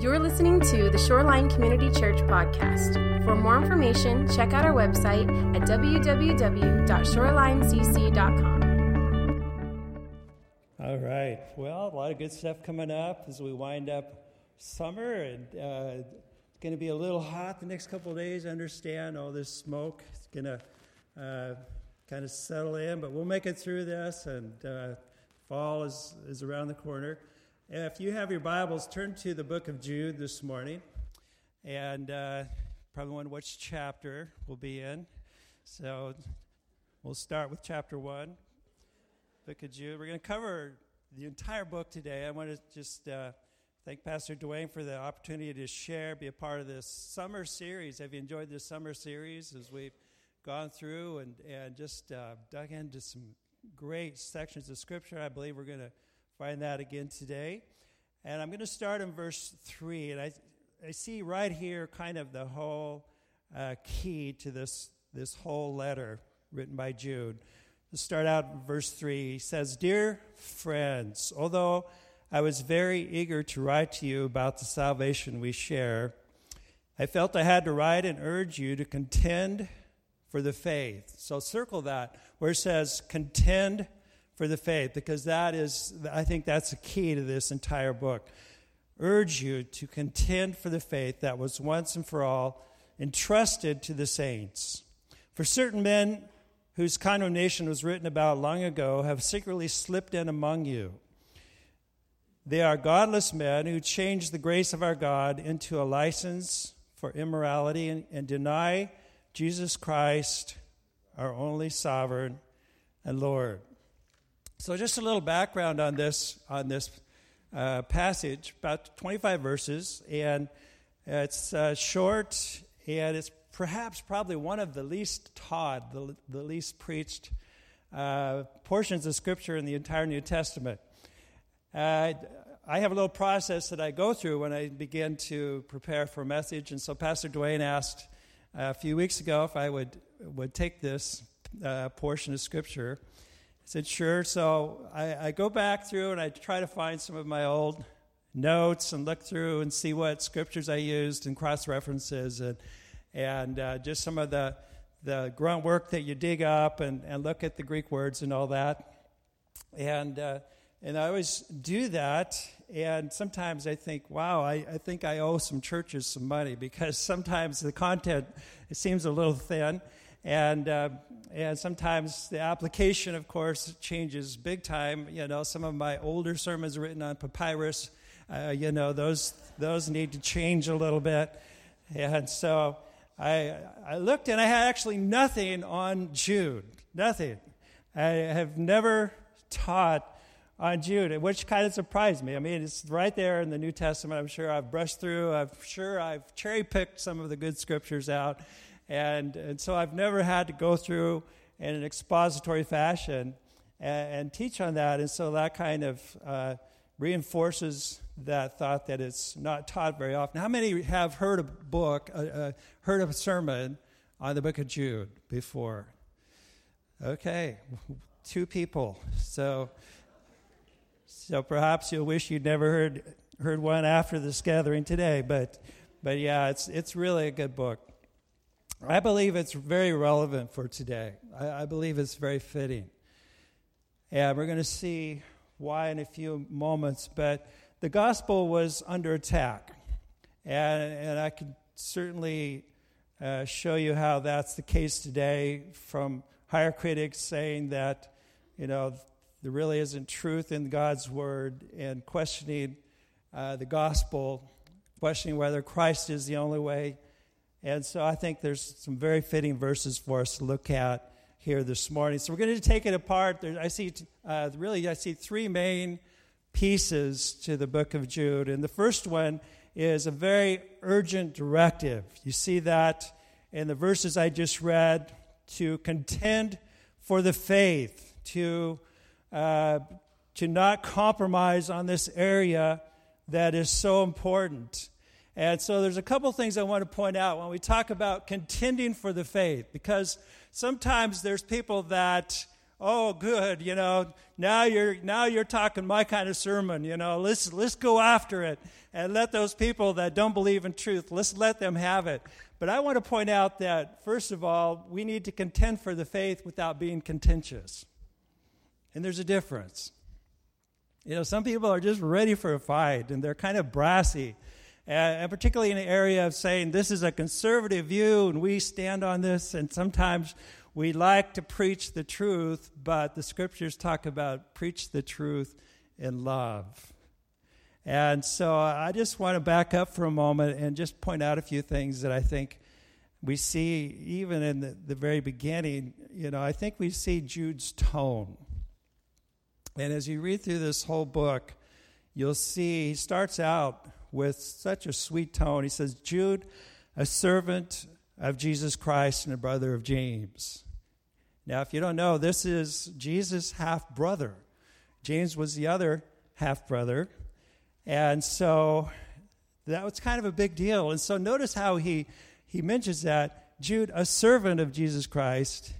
You're listening to the Shoreline Community Church podcast. For more information, check out our website at www.shorelinecc.com. All right. Well, a lot of good stuff coming up as we wind up summer, and uh, it's going to be a little hot the next couple of days. I understand all this smoke is going to uh, kind of settle in, but we'll make it through this, and uh, fall is, is around the corner. If you have your Bibles, turn to the book of Jude this morning, and uh, probably wonder which chapter we'll be in. So we'll start with chapter one, book of Jude. We're going to cover the entire book today. I want to just uh, thank Pastor Dwayne for the opportunity to share, be a part of this summer series. Have you enjoyed this summer series as we've gone through and, and just uh, dug into some great sections of Scripture? I believe we're going to find that again today. And I'm going to start in verse 3. And I, I see right here kind of the whole uh, key to this, this whole letter written by Jude. Let's start out in verse 3. He says, Dear friends, although I was very eager to write to you about the salvation we share, I felt I had to write and urge you to contend for the faith. So circle that where it says contend for the faith because that is, I think that's the key to this entire book. Urge you to contend for the faith that was once and for all entrusted to the saints. For certain men whose condemnation was written about long ago have secretly slipped in among you. They are godless men who change the grace of our God into a license for immorality and, and deny Jesus Christ, our only sovereign and Lord. So, just a little background on this on this uh, passage, about 25 verses, and it's uh, short, and it's perhaps probably one of the least taught, the, the least preached uh, portions of Scripture in the entire New Testament. Uh, I have a little process that I go through when I begin to prepare for a message, and so Pastor Dwayne asked a few weeks ago if I would would take this uh, portion of Scripture said, sure. So I, I, go back through and I try to find some of my old notes and look through and see what scriptures I used and cross references and, and uh, just some of the, the grunt work that you dig up and, and look at the Greek words and all that. And, uh, and I always do that. And sometimes I think, wow, I, I think I owe some churches some money because sometimes the content it seems a little thin. And, uh, and sometimes the application, of course, changes big time. You know, some of my older sermons written on papyrus, uh, you know, those, those need to change a little bit. And so I, I looked and I had actually nothing on Jude. Nothing. I have never taught on Jude, which kind of surprised me. I mean, it's right there in the New Testament. I'm sure I've brushed through. I'm sure I've cherry picked some of the good scriptures out. And, and so I've never had to go through in an expository fashion and, and teach on that. And so that kind of uh, reinforces that thought that it's not taught very often. How many have heard a book, uh, uh, heard a sermon on the book of Jude before? Okay, two people. So, so perhaps you'll wish you'd never heard heard one after this gathering today. But, but yeah, it's it's really a good book. I believe it's very relevant for today. I, I believe it's very fitting. And we're going to see why in a few moments. But the gospel was under attack. And, and I can certainly uh, show you how that's the case today from higher critics saying that, you know, there really isn't truth in God's word and questioning uh, the gospel, questioning whether Christ is the only way and so I think there's some very fitting verses for us to look at here this morning. So we're going to take it apart. There, I see, uh, really, I see three main pieces to the book of Jude. And the first one is a very urgent directive. You see that in the verses I just read to contend for the faith, to, uh, to not compromise on this area that is so important. And so there's a couple things I want to point out when we talk about contending for the faith, because sometimes there's people that oh, good, you know, now you're now you're talking my kind of sermon, you know. Let's let's go after it and let those people that don't believe in truth, let's let them have it. But I want to point out that first of all, we need to contend for the faith without being contentious. And there's a difference. You know, some people are just ready for a fight and they're kind of brassy. Uh, and particularly in the area of saying this is a conservative view and we stand on this, and sometimes we like to preach the truth, but the scriptures talk about preach the truth in love. And so I just want to back up for a moment and just point out a few things that I think we see even in the, the very beginning. You know, I think we see Jude's tone. And as you read through this whole book, you'll see he starts out with such a sweet tone. He says, Jude, a servant of Jesus Christ and a brother of James. Now, if you don't know, this is Jesus' half brother. James was the other half brother. And so that was kind of a big deal. And so notice how he, he mentions that Jude, a servant of Jesus Christ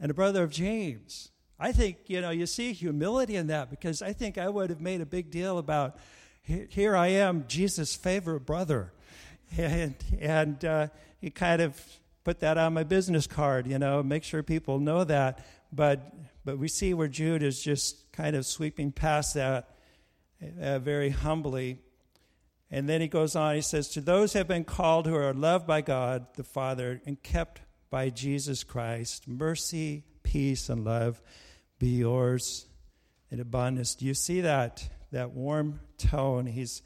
and a brother of James. I think, you know, you see humility in that because I think I would have made a big deal about here I am, Jesus' favorite brother. And, and uh, he kind of put that on my business card, you know, make sure people know that. But, but we see where Jude is just kind of sweeping past that uh, very humbly. And then he goes on, he says, To those who have been called who are loved by God the Father and kept by Jesus Christ, mercy, peace, and love be yours in abundance. Do you see that? That warm tone. He's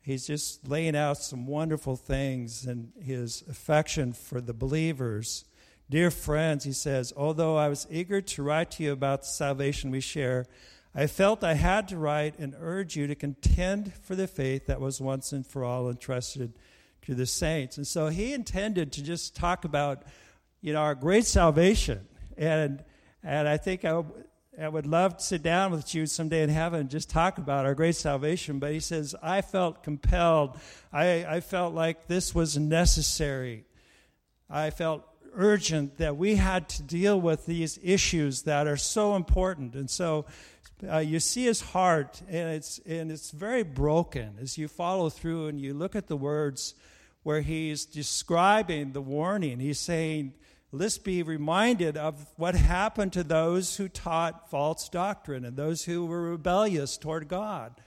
he's just laying out some wonderful things and his affection for the believers. Dear friends, he says, although I was eager to write to you about the salvation we share, I felt I had to write and urge you to contend for the faith that was once and for all entrusted to the saints. And so he intended to just talk about, you know, our great salvation. And and I think I, I would love to sit down with you someday in heaven and just talk about our great salvation. But he says, I felt compelled. I, I felt like this was necessary. I felt urgent that we had to deal with these issues that are so important. And so uh, you see his heart, and it's, and it's very broken as you follow through and you look at the words where he's describing the warning. He's saying, let's be reminded of what happened to those who taught false doctrine and those who were rebellious toward God.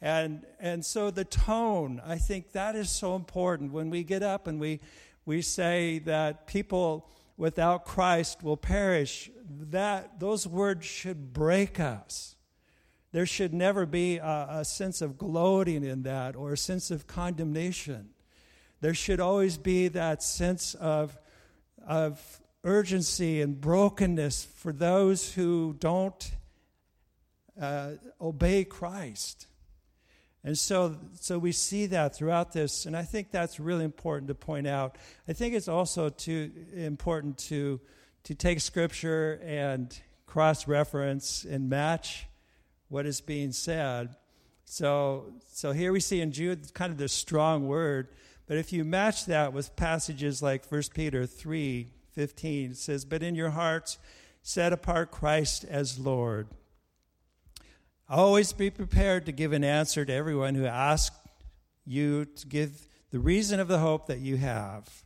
And, and so the tone, I think that is so important. When we get up and we, we say that people without Christ will perish, that, those words should break us. There should never be a, a sense of gloating in that or a sense of condemnation. There should always be that sense of of urgency and brokenness for those who don't uh, obey Christ. And so, so we see that throughout this, and I think that's really important to point out. I think it's also too important to to take Scripture and cross reference and match what is being said. So, so here we see in Jude kind of this strong word, but if you match that with passages like 1 Peter 3 15, it says, But in your hearts, set apart Christ as Lord. Always be prepared to give an answer to everyone who asks you to give the reason of the hope that you have.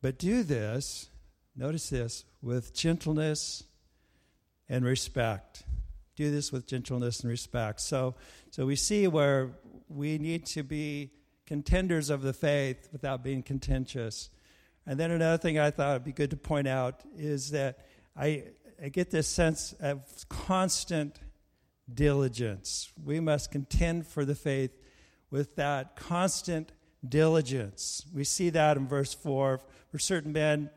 But do this, notice this, with gentleness and respect. Do this with gentleness and respect. So, so we see where we need to be contenders of the faith without being contentious. And then another thing I thought would be good to point out is that I, I get this sense of constant diligence. We must contend for the faith with that constant diligence. We see that in verse 4 for certain men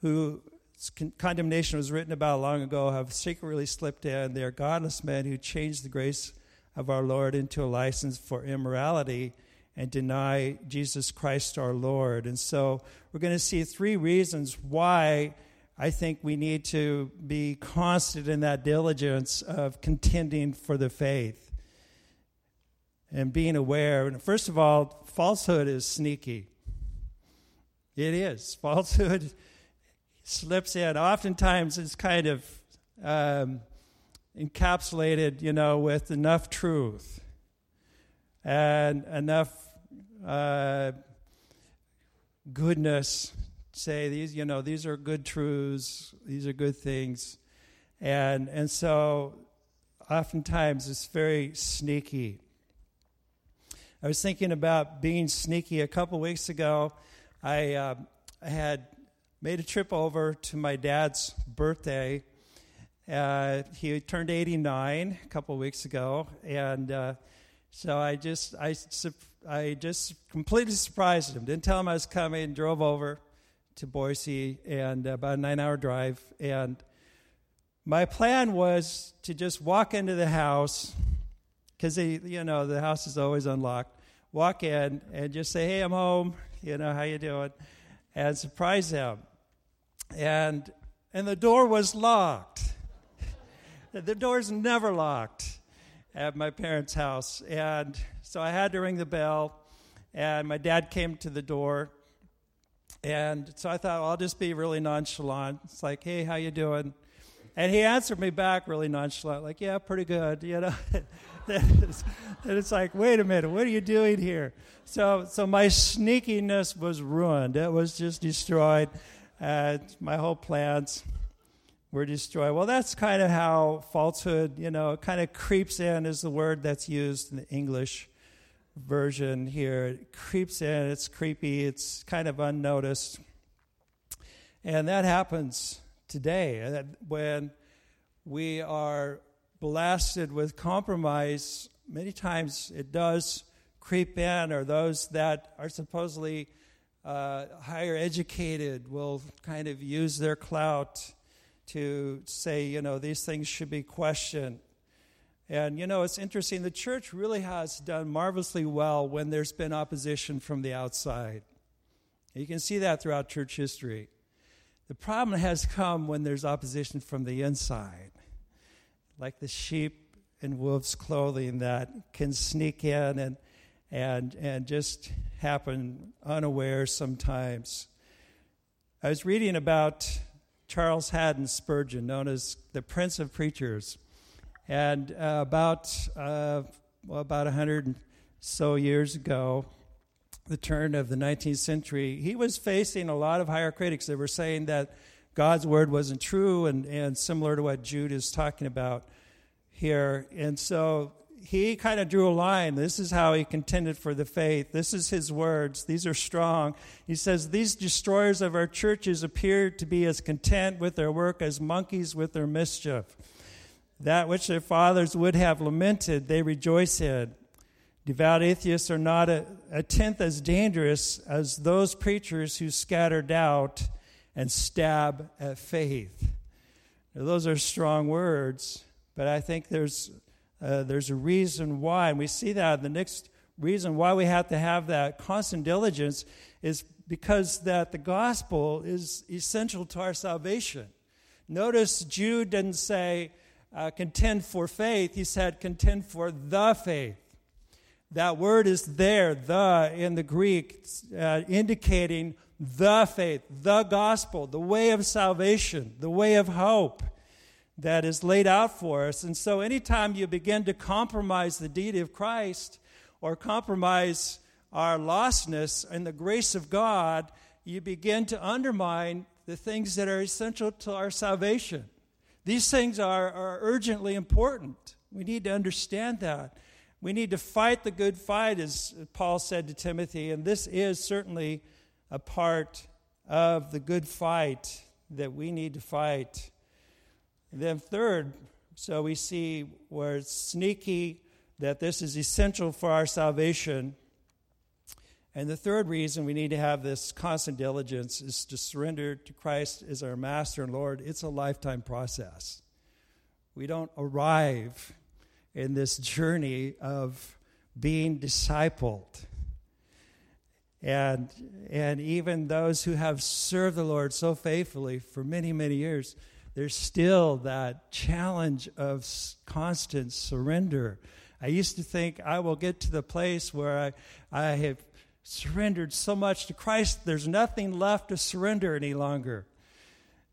who condemnation was written about long ago have secretly slipped in. They are godless men who changed the grace of our Lord into a license for immorality and deny Jesus Christ our Lord. And so we're going to see three reasons why I think we need to be constant in that diligence of contending for the faith and being aware. And first of all, falsehood is sneaky. It is. Falsehood slips in. Oftentimes it's kind of um, encapsulated, you know, with enough truth and enough uh, goodness. Say these, you know, these are good truths. These are good things, and and so oftentimes it's very sneaky. I was thinking about being sneaky a couple weeks ago. I, uh, I had made a trip over to my dad's birthday. Uh, he turned 89 a couple weeks ago, and uh, so I just I, I just completely surprised him. Didn't tell him I was coming. Drove over to Boise, and uh, about a nine-hour drive. And my plan was to just walk into the house because you know the house is always unlocked. Walk in and just say, "Hey, I'm home. You know how you doing?" and surprise him. And and the door was locked. the door's never locked at my parents' house, and so I had to ring the bell. And my dad came to the door, and so I thought well, I'll just be really nonchalant. It's like, "Hey, how you doing?" And he answered me back really nonchalant, like, "Yeah, pretty good," you know. and it's like, wait a minute, what are you doing here? So, so my sneakiness was ruined. It was just destroyed. Uh, my whole plans were destroyed. Well, that's kind of how falsehood, you know, kind of creeps in, is the word that's used in the English version here. It creeps in, it's creepy, it's kind of unnoticed. And that happens today when we are blasted with compromise, many times it does creep in, or those that are supposedly uh, higher educated will kind of use their clout to say, you know, these things should be questioned. And, you know, it's interesting. The church really has done marvelously well when there's been opposition from the outside. You can see that throughout church history. The problem has come when there's opposition from the inside like the sheep in wolf's clothing that can sneak in and and and just happen unaware sometimes. I was reading about Charles Haddon Spurgeon, known as the Prince of Preachers, and uh, about uh, well, about a hundred so years ago, the turn of the 19th century, he was facing a lot of higher critics that were saying that God's word wasn't true, and, and similar to what Jude is talking about here. And so he kind of drew a line. This is how he contended for the faith. This is his words. These are strong. He says, These destroyers of our churches appear to be as content with their work as monkeys with their mischief. That which their fathers would have lamented, they rejoice in. Devout atheists are not a, a tenth as dangerous as those preachers who scatter doubt and stab at faith. Now, those are strong words, but I think there's, uh, there's a reason why. And we see that the next reason why we have to have that constant diligence is because that the gospel is essential to our salvation. Notice Jude didn't say uh, contend for faith, he said contend for the faith. That word is there, the, in the Greek, uh, indicating the faith, the gospel, the way of salvation, the way of hope that is laid out for us. And so, anytime you begin to compromise the deity of Christ or compromise our lostness and the grace of God, you begin to undermine the things that are essential to our salvation. These things are, are urgently important. We need to understand that. We need to fight the good fight, as Paul said to Timothy, and this is certainly a part of the good fight that we need to fight. And then, third, so we see where it's sneaky that this is essential for our salvation. And the third reason we need to have this constant diligence is to surrender to Christ as our Master and Lord. It's a lifetime process. We don't arrive in this journey of being discipled. And, and even those who have served the Lord so faithfully for many, many years, there's still that challenge of constant surrender. I used to think I will get to the place where I, I have surrendered so much to Christ, there's nothing left to surrender any longer.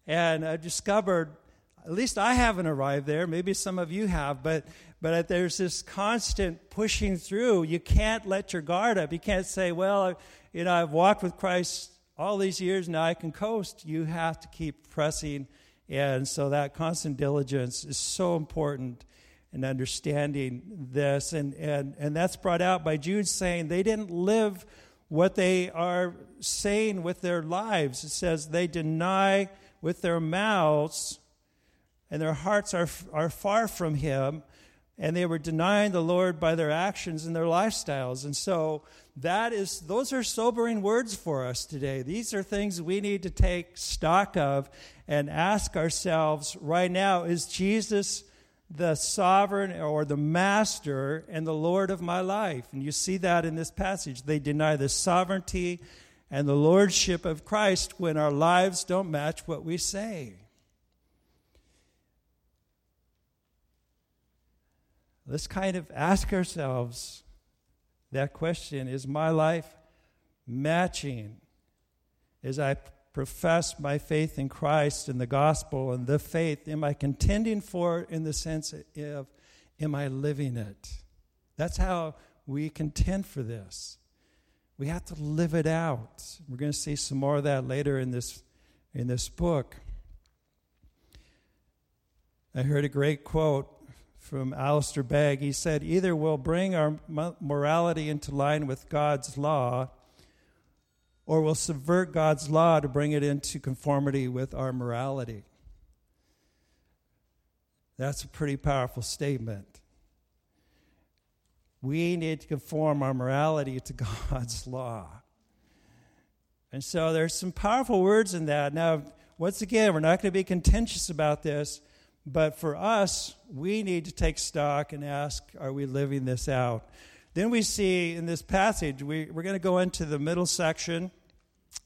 And I discovered at least I haven't arrived there. Maybe some of you have, but but there's this constant pushing through. You can't let your guard up. You can't say, "Well, you know, I've walked with Christ all these years, now I can coast." You have to keep pressing, and so that constant diligence is so important in understanding this, and and and that's brought out by Jude saying they didn't live what they are saying with their lives. It says they deny with their mouths, and their hearts are, are far from Him, and they were denying the Lord by their actions and their lifestyles. And so that is those are sobering words for us today. These are things we need to take stock of and ask ourselves right now, is Jesus the sovereign or the master and the Lord of my life. And you see that in this passage. They deny the sovereignty and the lordship of Christ when our lives don't match what we say. Let's kind of ask ourselves that question Is my life matching as I profess my faith in Christ and the gospel and the faith, am I contending for in the sense of, am I living it? That's how we contend for this. We have to live it out. We're going to see some more of that later in this, in this book. I heard a great quote from Alistair Begg. He said, Either we'll bring our morality into line with God's law or will subvert God's law to bring it into conformity with our morality. That's a pretty powerful statement. We need to conform our morality to God's law. And so there's some powerful words in that. Now, once again, we're not going to be contentious about this, but for us, we need to take stock and ask are we living this out? Then we see in this passage, we, we're going to go into the middle section.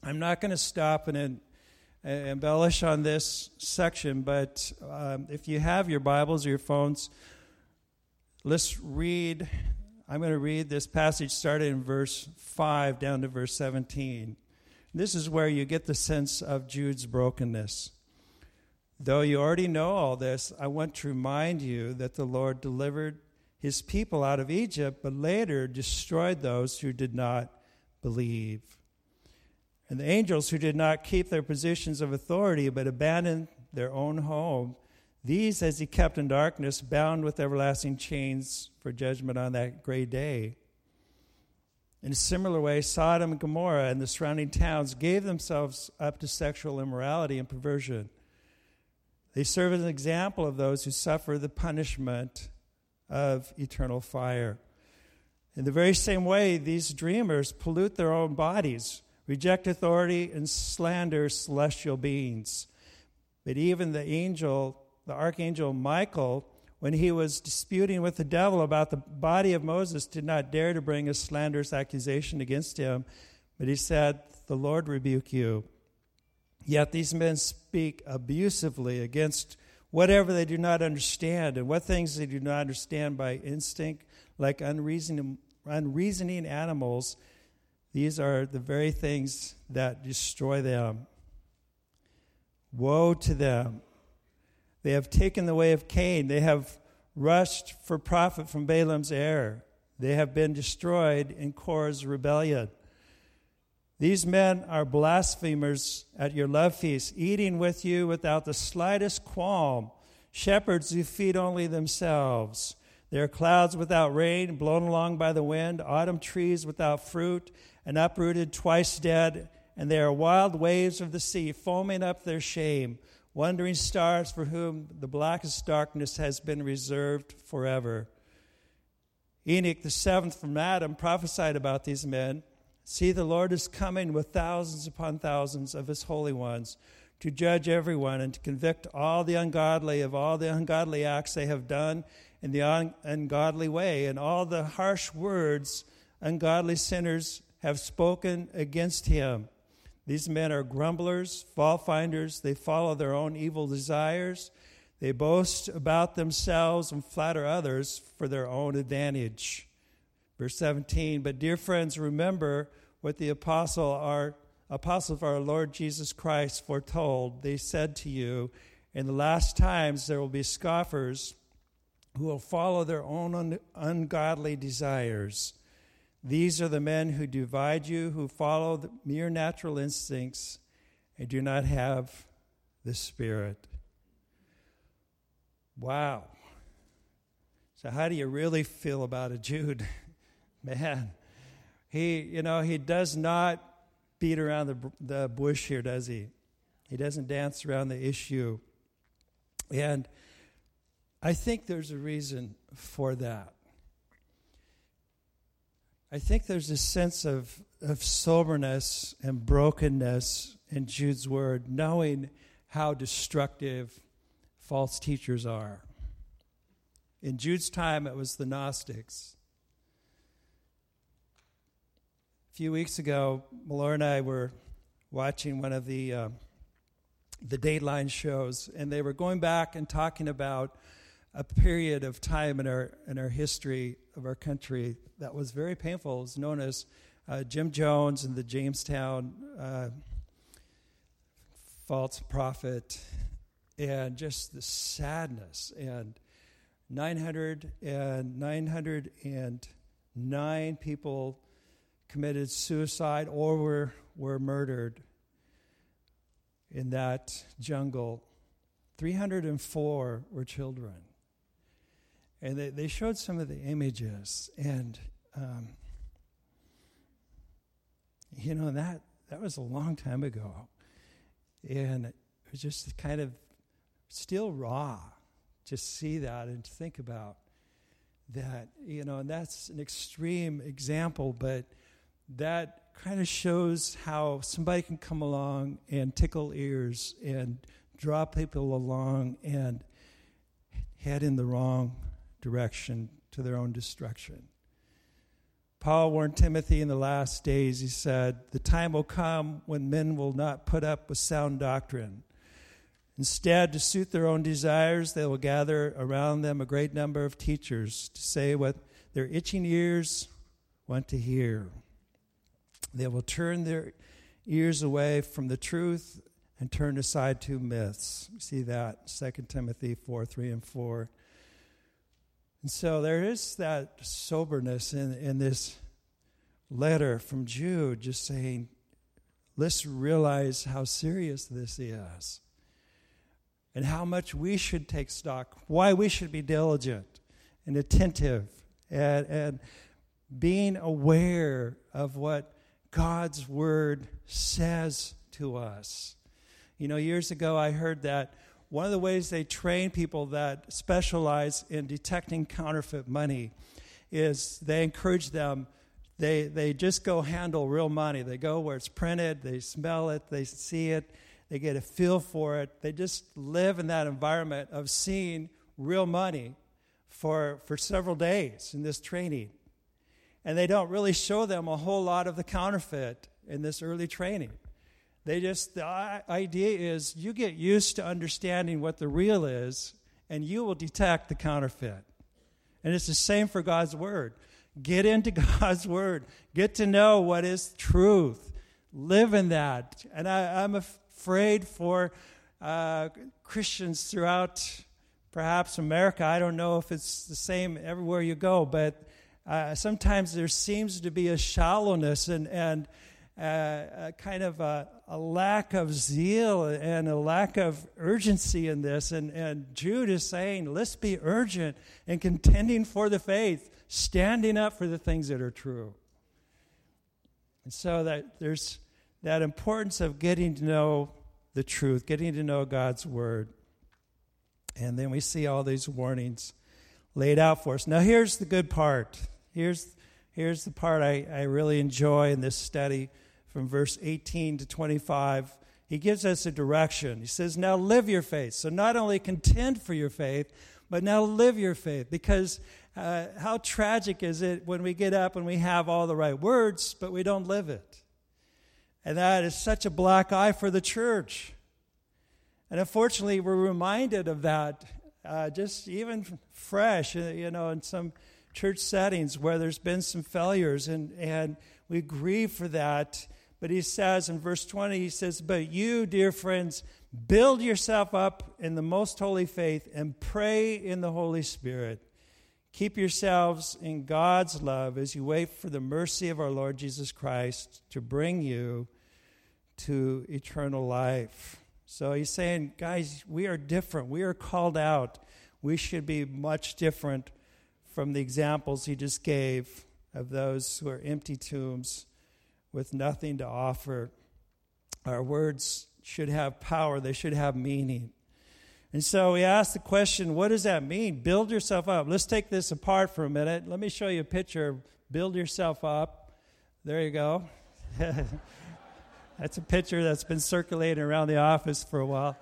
I'm not going to stop and embellish on this section, but um, if you have your Bibles or your phones, let's read. I'm going to read this passage starting in verse 5 down to verse 17. This is where you get the sense of Jude's brokenness. Though you already know all this, I want to remind you that the Lord delivered his people out of Egypt, but later destroyed those who did not believe. And the angels who did not keep their positions of authority, but abandoned their own home, these as he kept in darkness, bound with everlasting chains for judgment on that great day. In a similar way, Sodom and Gomorrah and the surrounding towns gave themselves up to sexual immorality and perversion. They serve as an example of those who suffer the punishment of eternal fire. In the very same way, these dreamers pollute their own bodies, reject authority, and slander celestial beings. But even the angel, the archangel Michael, when he was disputing with the devil about the body of Moses, did not dare to bring a slanderous accusation against him, but he said, The Lord rebuke you. Yet these men speak abusively against whatever they do not understand, and what things they do not understand by instinct, like unreasoning, unreasoning animals, these are the very things that destroy them. Woe to them! They have taken the way of Cain. They have rushed for profit from Balaam's error. They have been destroyed in Korah's rebellion. These men are blasphemers at your love feast, eating with you without the slightest qualm, shepherds who feed only themselves. They are clouds without rain, blown along by the wind, autumn trees without fruit, and uprooted, twice dead, and they are wild waves of the sea, foaming up their shame, wandering stars for whom the blackest darkness has been reserved forever. Enoch, the seventh from Adam, prophesied about these men. See, the Lord is coming with thousands upon thousands of his holy ones to judge everyone and to convict all the ungodly of all the ungodly acts they have done in the un- ungodly way and all the harsh words ungodly sinners have spoken against him. These men are grumblers, fault finders. They follow their own evil desires. They boast about themselves and flatter others for their own advantage. Verse 17, but dear friends, remember what the apostle our apostles of our Lord Jesus Christ foretold. They said to you, In the last times, there will be scoffers who will follow their own un- ungodly desires. These are the men who divide you, who follow the mere natural instincts and do not have the Spirit. Wow. So, how do you really feel about a Jude? Man, he, you know, he does not beat around the, the bush here, does he? He doesn't dance around the issue. And I think there's a reason for that. I think there's a sense of, of soberness and brokenness in Jude's word, knowing how destructive false teachers are. In Jude's time, it was the Gnostics. A few weeks ago, Malor and I were watching one of the uh, the Dateline shows, and they were going back and talking about a period of time in our in our history of our country that was very painful. It was known as uh, Jim Jones and the Jonestown uh, false prophet, and just the sadness and 900 and 909 people committed suicide or were were murdered in that jungle, 304 were children. And they, they showed some of the images. And, um, you know, that, that was a long time ago. And it was just kind of still raw to see that and to think about that, you know, and that's an extreme example, but that kind of shows how somebody can come along and tickle ears and draw people along and head in the wrong direction to their own destruction. Paul warned Timothy in the last days, he said, The time will come when men will not put up with sound doctrine. Instead, to suit their own desires, they will gather around them a great number of teachers to say what their itching ears want to hear. They will turn their ears away from the truth and turn aside to myths. See that 2 Timothy 4 3 and 4. And so there is that soberness in, in this letter from Jude, just saying, let's realize how serious this is and how much we should take stock, why we should be diligent and attentive and, and being aware of what God's word says to us. You know, years ago I heard that one of the ways they train people that specialize in detecting counterfeit money is they encourage them they they just go handle real money. They go where it's printed they smell it they see it they get a feel for it. They just live in that environment of seeing real money for for several days in this training and they don't really show them a whole lot of the counterfeit in this early training. They just, the idea is you get used to understanding what the real is, and you will detect the counterfeit. And it's the same for God's Word. Get into God's Word, get to know what is truth, live in that. And I, am afraid for uh, Christians throughout perhaps America. I don't know if it's the same everywhere you go, but uh, sometimes there seems to be a shallowness and, and uh, a kind of a, a, lack of zeal and a lack of urgency in this. And, and Jude is saying, let's be urgent in contending for the faith, standing up for the things that are true. And so that there's that importance of getting to know the truth, getting to know God's word. And then we see all these warnings laid out for us. Now, here's the good part Here's, here's the part I, I really enjoy in this study from verse 18 to 25. He gives us a direction. He says, Now live your faith. So not only contend for your faith, but now live your faith. Because uh, how tragic is it when we get up and we have all the right words, but we don't live it? And that is such a black eye for the church. And unfortunately, we're reminded of that uh, just even fresh, uh, you know, in some church settings where there's been some failures, and, and we grieve for that. But he says in verse 20, he says, But you, dear friends, build yourself up in the most holy faith and pray in the Holy Spirit. Keep yourselves in God's love as you wait for the mercy of our Lord Jesus Christ to bring you to eternal life. So he's saying, guys, we are different. We are called out. We should be much different from the examples he just gave of those who are empty tombs with nothing to offer. Our words should have power, they should have meaning. And so we ask the question, what does that mean? Build yourself up. Let's take this apart for a minute. Let me show you a picture. Build yourself up. There you go. that's a picture that's been circulating around the office for a while.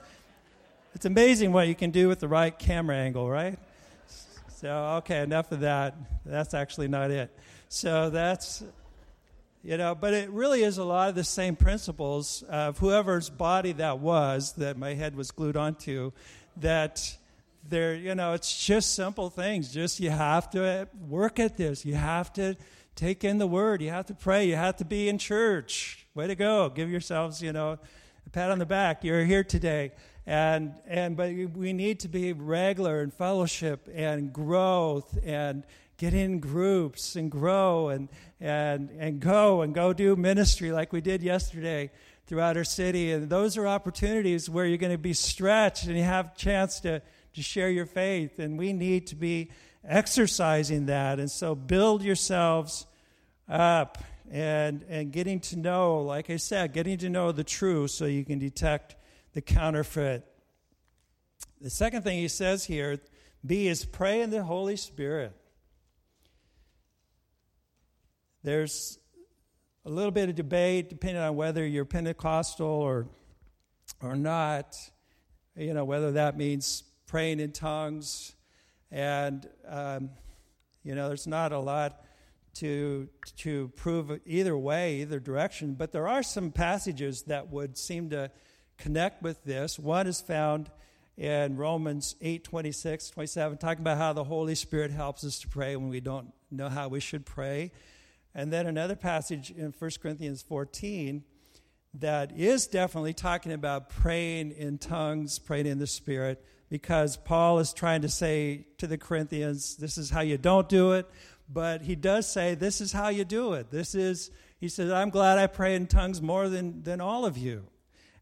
It's amazing what you can do with the right camera angle, right? So, okay, enough of that. That's actually not it. So that's you know, but it really is a lot of the same principles of whoever's body that was that my head was glued onto, that there, you know, it's just simple things. Just you have to work at this. You have to take in the word. You have to pray. You have to be in church. Way to go. Give yourselves, you know, a pat on the back. You're here today. And, and but we need to be regular in fellowship and growth and get in groups and grow and, and, and go and go do ministry like we did yesterday throughout our city. And those are opportunities where you're going to be stretched and you have a chance to, to share your faith. And we need to be exercising that. And so build yourselves up and, and getting to know, like I said, getting to know the truth so you can detect the counterfeit. The second thing he says here, B, is pray in the Holy Spirit. There's a little bit of debate depending on whether you're Pentecostal or, or not, you know, whether that means praying in tongues. And, um, you know, there's not a lot to, to prove either way, either direction, but there are some passages that would seem to connect with this. One is found in Romans 8 26, 27, talking about how the Holy Spirit helps us to pray when we don't know how we should pray. And then another passage in 1 Corinthians 14 that is definitely talking about praying in tongues, praying in the Spirit, because Paul is trying to say to the Corinthians, this is how you don't do it. But he does say, this is how you do it. This is, he says, I'm glad I pray in tongues more than, than all of you.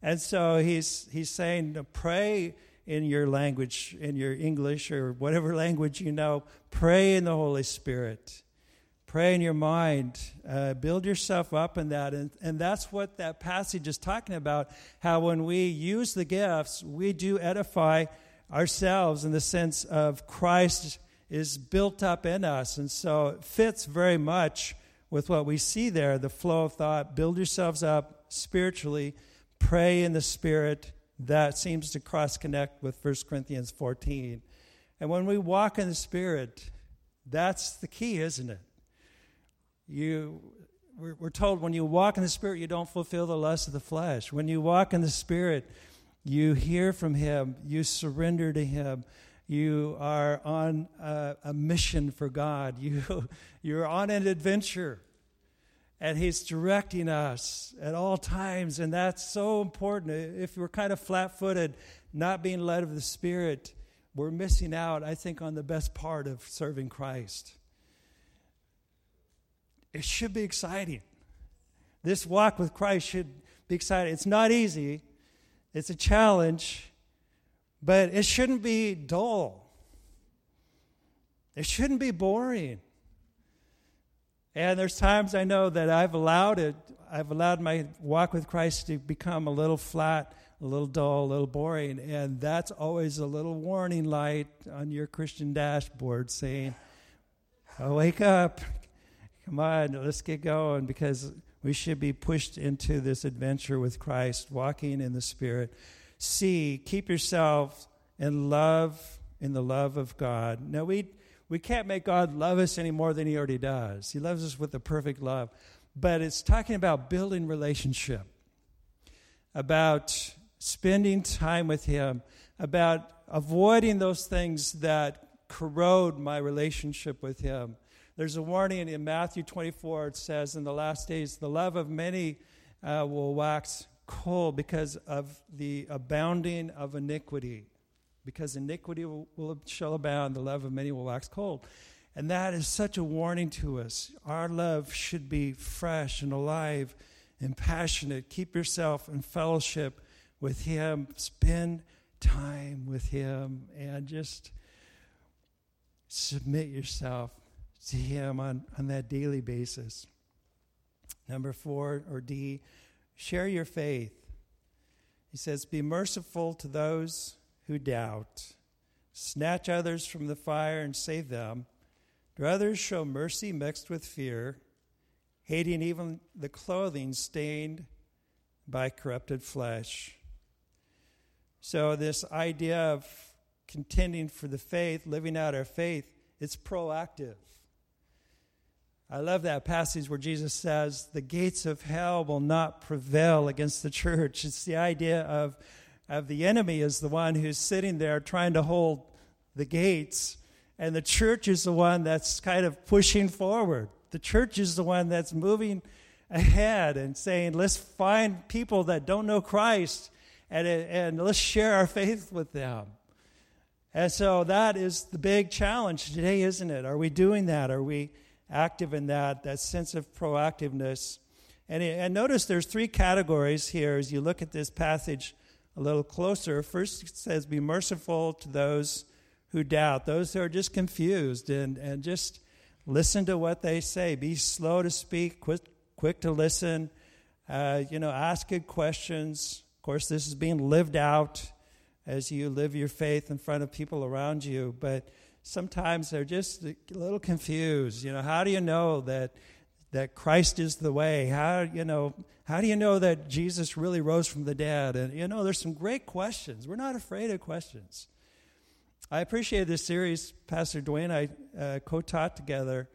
And so he's, he's saying, pray in your language, in your English or whatever language you know, pray in the Holy Spirit. Pray in your mind. Uh, build yourself up in that. And, and that's what that passage is talking about how when we use the gifts we do edify ourselves in the sense of christ is built up in us. And so it fits very much with what we see there the flow of thought. Build yourselves up spiritually pray in the spirit that seems to cross connect with 1 corinthians 14 and when we walk in the spirit that's the key isn't it? You we're, we're told when you walk in the spirit you don't fulfill the lust of the flesh. When you walk in the spirit you hear from him you surrender to him you are on a, a mission for god. You you're on an adventure and he's directing us at all times and that's so important if we're kind of flat-footed not being led of the spirit we're missing out i think on the best part of serving christ it should be exciting. This walk with Christ should be exciting. It's not easy, it's a challenge, but it shouldn't be dull. It shouldn't be boring. And there's times I know that I've allowed it, I've allowed my walk with Christ to become a little flat, a little dull, a little boring. And that's always a little warning light on your Christian dashboard saying, oh, wake up, Come on, let's get going because we should be pushed into this adventure with Christ, walking in the Spirit. See, keep yourself in love, in the love of God. Now, we, we can't make God love us any more than He already does. He loves us with a perfect love. But it's talking about building relationship, about spending time with Him, about avoiding those things that corrode my relationship with Him there's a warning in Matthew 24. It says, In the last days, the love of many uh, will wax cold because of the abounding of iniquity. Because iniquity will, will shall abound, the love of many will wax cold. And that is such a warning to us. Our love should be fresh and alive and passionate. Keep yourself in fellowship with Him. Spend time with Him and just submit yourself to Him on, on that daily basis. Number four, or D, share your faith. He says, Be merciful to those who doubt, snatch others from the fire and save them. Do others show mercy mixed with fear, hating even the clothing stained by corrupted flesh? So, this idea of contending for the faith, living out our faith, it's proactive. I love that passage where Jesus says, The gates of hell will not prevail against the church. It's the idea of, of the enemy is the one who's sitting there trying to hold the gates, and the church is the one that's kind of pushing forward. The church is the one that's moving ahead and saying, Let's find people that don't know Christ and, and let's share our faith with them. And so that is the big challenge today, isn't it? Are we doing that? Are we active in that, that sense of proactiveness. And, and notice there's three categories here as you look at this passage a little closer. First, it says, Be merciful to those who doubt, those who are just confused, and, and just listen to what they say. Be slow to speak, quick, quick to listen. Uh, you know, ask good questions. Of course, this is being lived out as you live your faith in front of people around you. But sometimes they're just a little confused. You know, how do you know that that Christ is the way? How you know? How do you know that Jesus really rose from the dead? And you know, there's some great questions. We're not afraid of questions. I appreciate this series. Pastor Dwayne I uh, co-taught together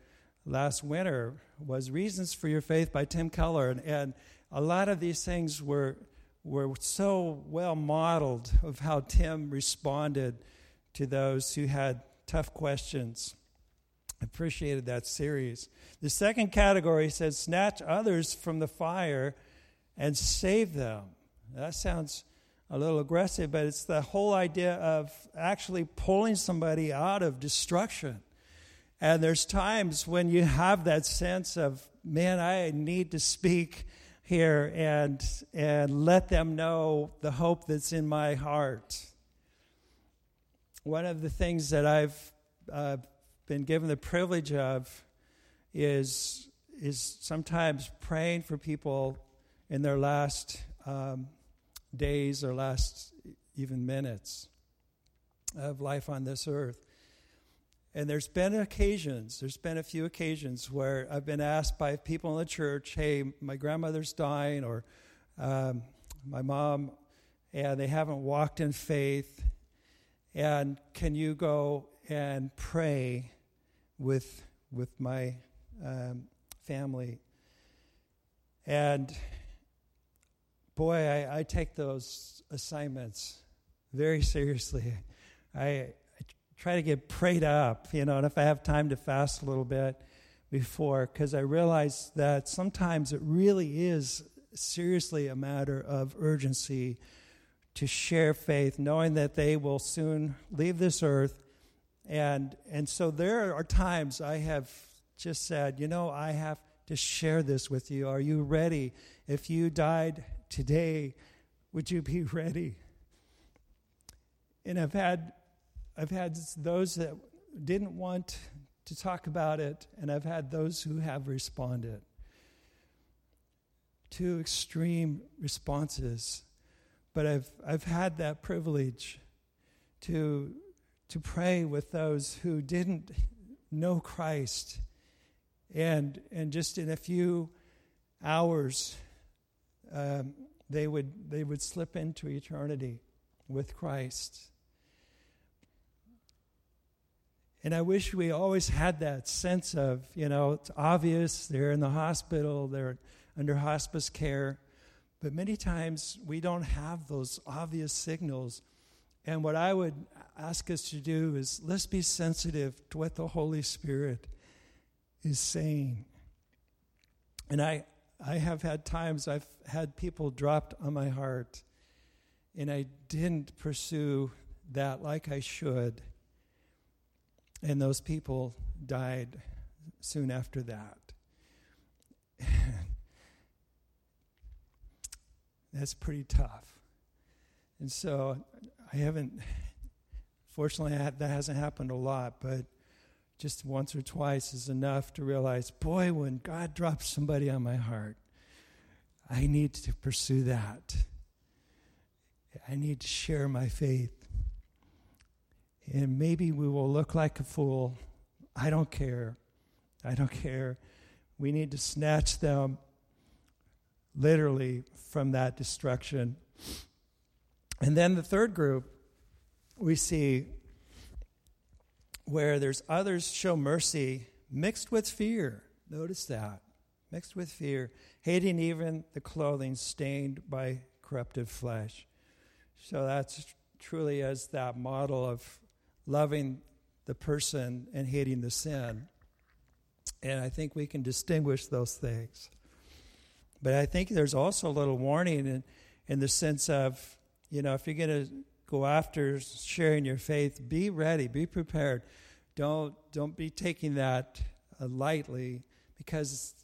last winter was "Reasons for Your Faith" by Tim Keller, and, and a lot of these things were were so well modeled of how Tim responded to those who had tough questions. Appreciated that series. The second category says, snatch others from the fire and save them. That sounds a little aggressive, but it's the whole idea of actually pulling somebody out of destruction. And there's times when you have that sense of, man, I need to speak here and, and let them know the hope that's in my heart one of the things that I've uh, been given the privilege of is is sometimes praying for people in their last um, days or last even minutes of life on this earth. And there's been occasions, there's been a few occasions where I've been asked by people in the church, hey, my grandmother's dying, or um, my mom, and they haven't walked in faith, and can you go and pray with, with my um, family? And boy, I, I, take those assignments very seriously. I, I try to get prayed up, you know, and if I have time to fast a little bit before, because I realize that sometimes it really is seriously a matter of urgency to share faith, knowing that they will soon leave this earth. And, and so there are times I have just said, you know, I have to share this with you. Are you ready? If you died today, would you be ready? And I've had, I've had those that didn't want to talk about it, and I've had those who have responded. Two extreme responses but I've, I've had that privilege to, to pray with those who didn't know Christ. And, and just in a few hours, um, they, would, they would slip into eternity with Christ. And I wish we always had that sense of, you know, it's obvious they're in the hospital, they're under hospice care. But many times we don't have those obvious signals. And what I would ask us to do is let's be sensitive to what the Holy Spirit is saying. And I, I have had times I've had people dropped on my heart, and I didn't pursue that like I should. And those people died soon after that. That's pretty tough. And so I haven't, fortunately, that hasn't happened a lot, but just once or twice is enough to realize boy, when God drops somebody on my heart, I need to pursue that. I need to share my faith. And maybe we will look like a fool. I don't care. I don't care. We need to snatch them literally from that destruction. And then the third group we see where there's others show mercy mixed with fear. Notice that. Mixed with fear, hating even the clothing stained by corrupted flesh. So that's truly as that model of loving the person and hating the sin. And I think we can distinguish those things. But I think there's also a little warning in, in the sense of, you know, if you're going to go after sharing your faith, be ready, be prepared. Don't, don't be taking that uh, lightly because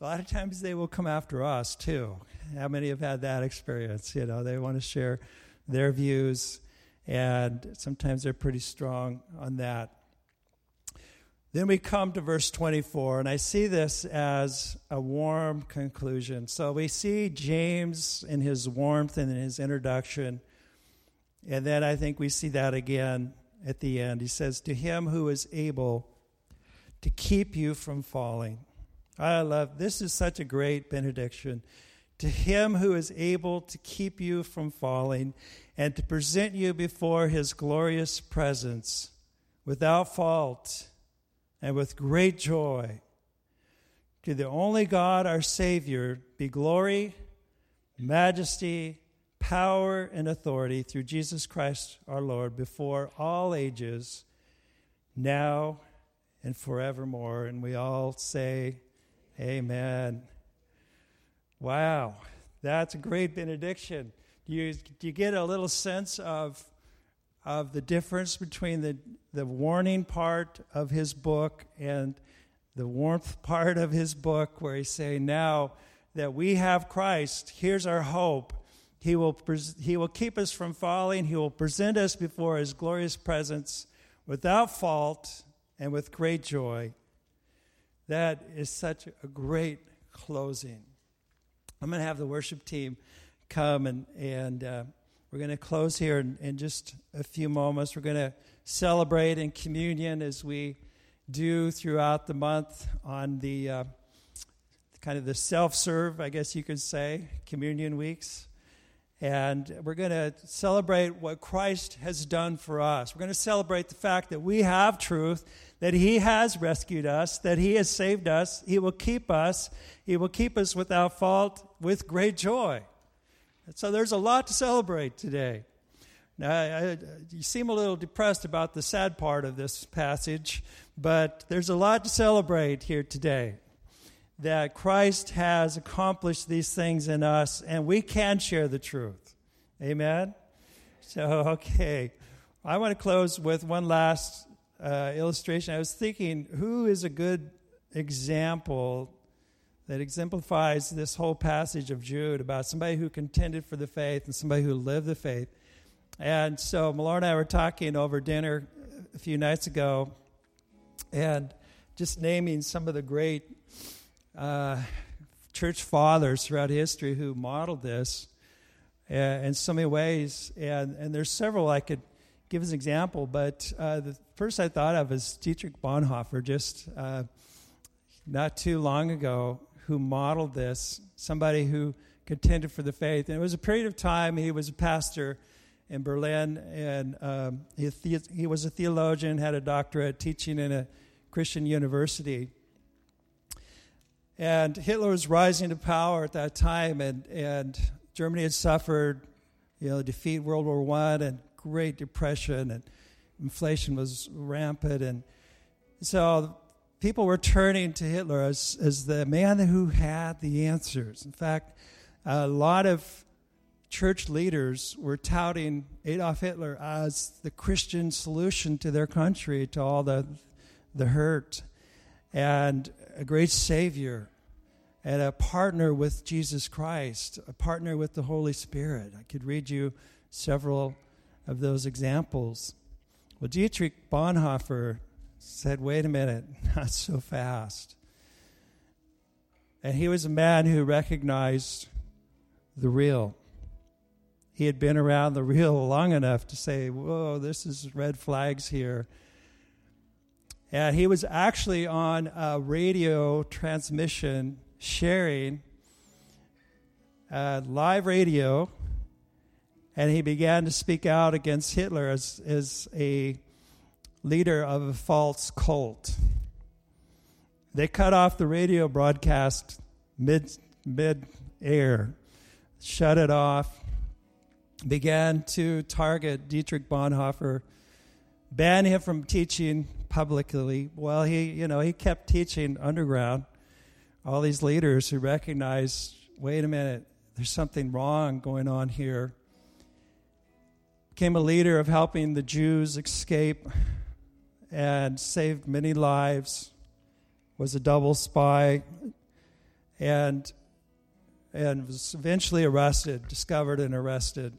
a lot of times they will come after us too. How many have had that experience? You know, they want to share their views, and sometimes they're pretty strong on that. Then we come to verse 24, and I see this as a warm conclusion. So we see James in his warmth and in his introduction, and then I think we see that again at the end. He says, To him who is able to keep you from falling. I love this is such a great benediction. To him who is able to keep you from falling and to present you before his glorious presence without fault and with great joy. To the only God, our Savior, be glory, majesty, power, and authority through Jesus Christ our Lord before all ages, now and forevermore. And we all say, Amen. Wow, that's a great benediction. Do you, do you get a little sense of of the difference between the, the warning part of his book and the warmth part of his book, where he's saying, Now that we have Christ, here's our hope. He will, pres- he will keep us from falling, He will present us before His glorious presence without fault and with great joy. That is such a great closing. I'm going to have the worship team come and, and uh, we're going to close here in, in just a few moments. We're going to celebrate in communion as we do throughout the month on the uh, kind of the self serve, I guess you could say, communion weeks. And we're going to celebrate what Christ has done for us. We're going to celebrate the fact that we have truth, that He has rescued us, that He has saved us. He will keep us. He will keep us without fault with great joy. So there's a lot to celebrate today. Now, I, you seem a little depressed about the sad part of this passage, but there's a lot to celebrate here today. That Christ has accomplished these things in us, and we can share the truth. Amen? So, okay. I want to close with one last uh, illustration. I was thinking, who is a good example that exemplifies this whole passage of Jude about somebody who contended for the faith and somebody who lived the faith. And so Millar and I were talking over dinner a few nights ago and just naming some of the great uh, church fathers throughout history who modeled this uh, in so many ways. And, and there's several I could give as an example, but uh, the first I thought of is Dietrich Bonhoeffer, just uh, not too long ago who modeled this, somebody who contended for the faith. And it was a period of time, he was a pastor in Berlin, and um, he, he was a theologian, had a doctorate, teaching in a Christian university. And Hitler was rising to power at that time, and, and Germany had suffered, you know, defeat World War One and Great Depression, and inflation was rampant, and so people were turning to Hitler as, as the man who had the answers. In fact, a lot of church leaders were touting Adolf Hitler as the Christian solution to their country, to all the, the hurt, and a great savior, and a partner with Jesus Christ, a partner with the Holy Spirit. I could read you several of those examples. Well, Dietrich Bonhoeffer said, wait a minute, not so fast. And he was a man who recognized the real. He had been around the real long enough to say, whoa, this is red flags here. And he was actually on a radio transmission sharing uh, live radio, and he began to speak out against Hitler as, as a leader of a false cult. They cut off the radio broadcast mid mid air, shut it off, began to target Dietrich Bonhoeffer, ban him from teaching publicly. Well, he you know he kept teaching underground. All these leaders who recognized, wait a minute, there's something wrong going on here. Became a leader of helping the Jews escape and saved many lives, was a double spy, and, and was eventually arrested, discovered and arrested.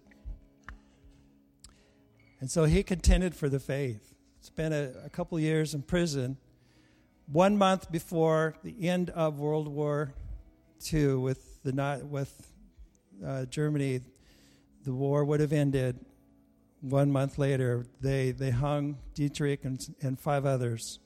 And so he contended for the faith. Spent a, a couple years in prison. One month before the end of World War II, with the with uh, Germany, the war would have ended one month later, they, they hung Dietrich and, and five others.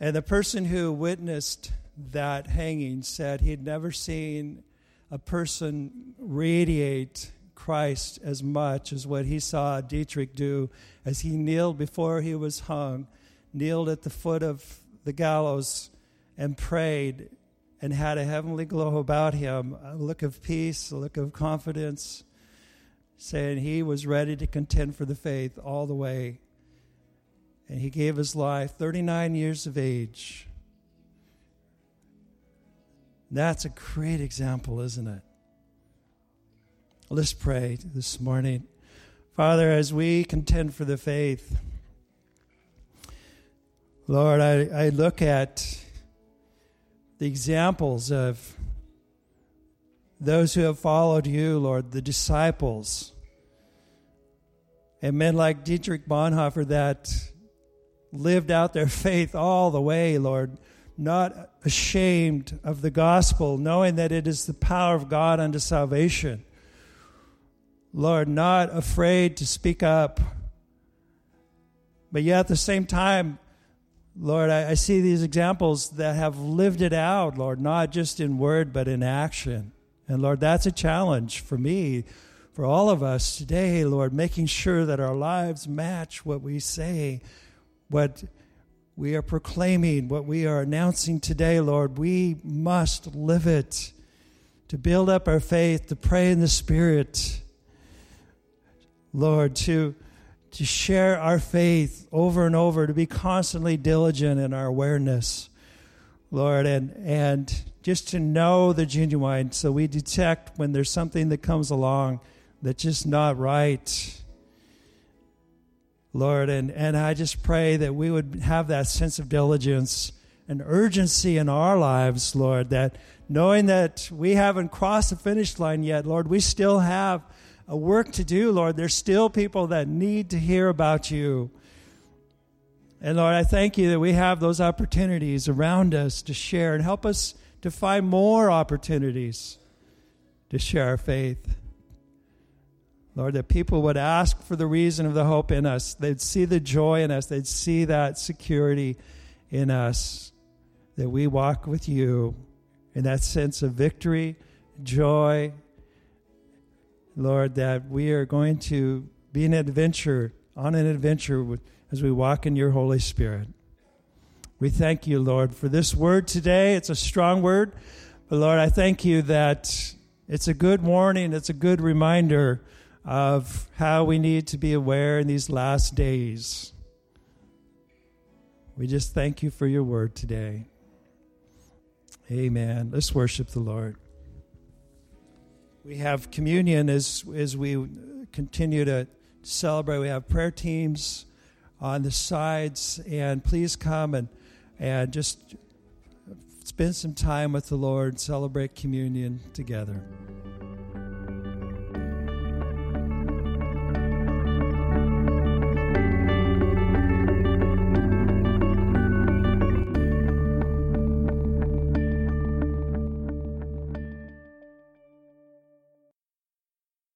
And the person who witnessed that hanging said he'd never seen a person radiate Christ as much as what he saw Dietrich do as he kneeled before he was hung, kneeled at the foot of the gallows and prayed and had a heavenly glow about him, a look of peace, a look of confidence saying he was ready to contend for the faith all the way. And he gave his life 39 years of age. That's a great example, isn't it? Let's pray this morning. Father, as we contend for the faith, Lord, I, I look at the examples of those who have followed you, Lord, the disciples, and men like Dietrich Bonhoeffer that lived out their faith all the way, Lord, not ashamed of the gospel, knowing that it is the power of God unto salvation. Lord, not afraid to speak up, but yet at the same time, Lord, I, I see these examples that have lived it out, Lord, not just in word, but in action. And Lord, that's a challenge for me, for all of us today, Lord, making sure that our lives match what we say, what we are proclaiming, what we are announcing today, Lord. We must live it to build up our faith, to pray in the Spirit, Lord, to to share our faith over and over, to be constantly diligent in our awareness, Lord, and and just to know the genuine so we detect when there's something that comes along that's just not right. Lord, and, and I just pray that we would have that sense of diligence and urgency in our lives, Lord, that knowing that we haven't crossed the finish line yet, Lord, we still have a work to do, Lord. There's still people that need to hear about you. And Lord, I thank you that we have those opportunities around us to share and help us to find more opportunities to share our faith. Lord, that people would ask for the reason of the hope in us. They'd see the joy in us. They'd see that security in us. That we walk with you in that sense of victory, joy. Lord, that we are going to be an adventure, on an adventure with, as we walk in your Holy Spirit. We thank you, Lord, for this word today. It's a strong word, but Lord, I thank you that it's a good warning, it's a good reminder of how we need to be aware in these last days. We just thank you for your word today. Amen. Let's worship the Lord. We have communion as, as we continue to celebrate. We have prayer teams on the sides, and please come and, and just spend some time with the Lord, celebrate communion together.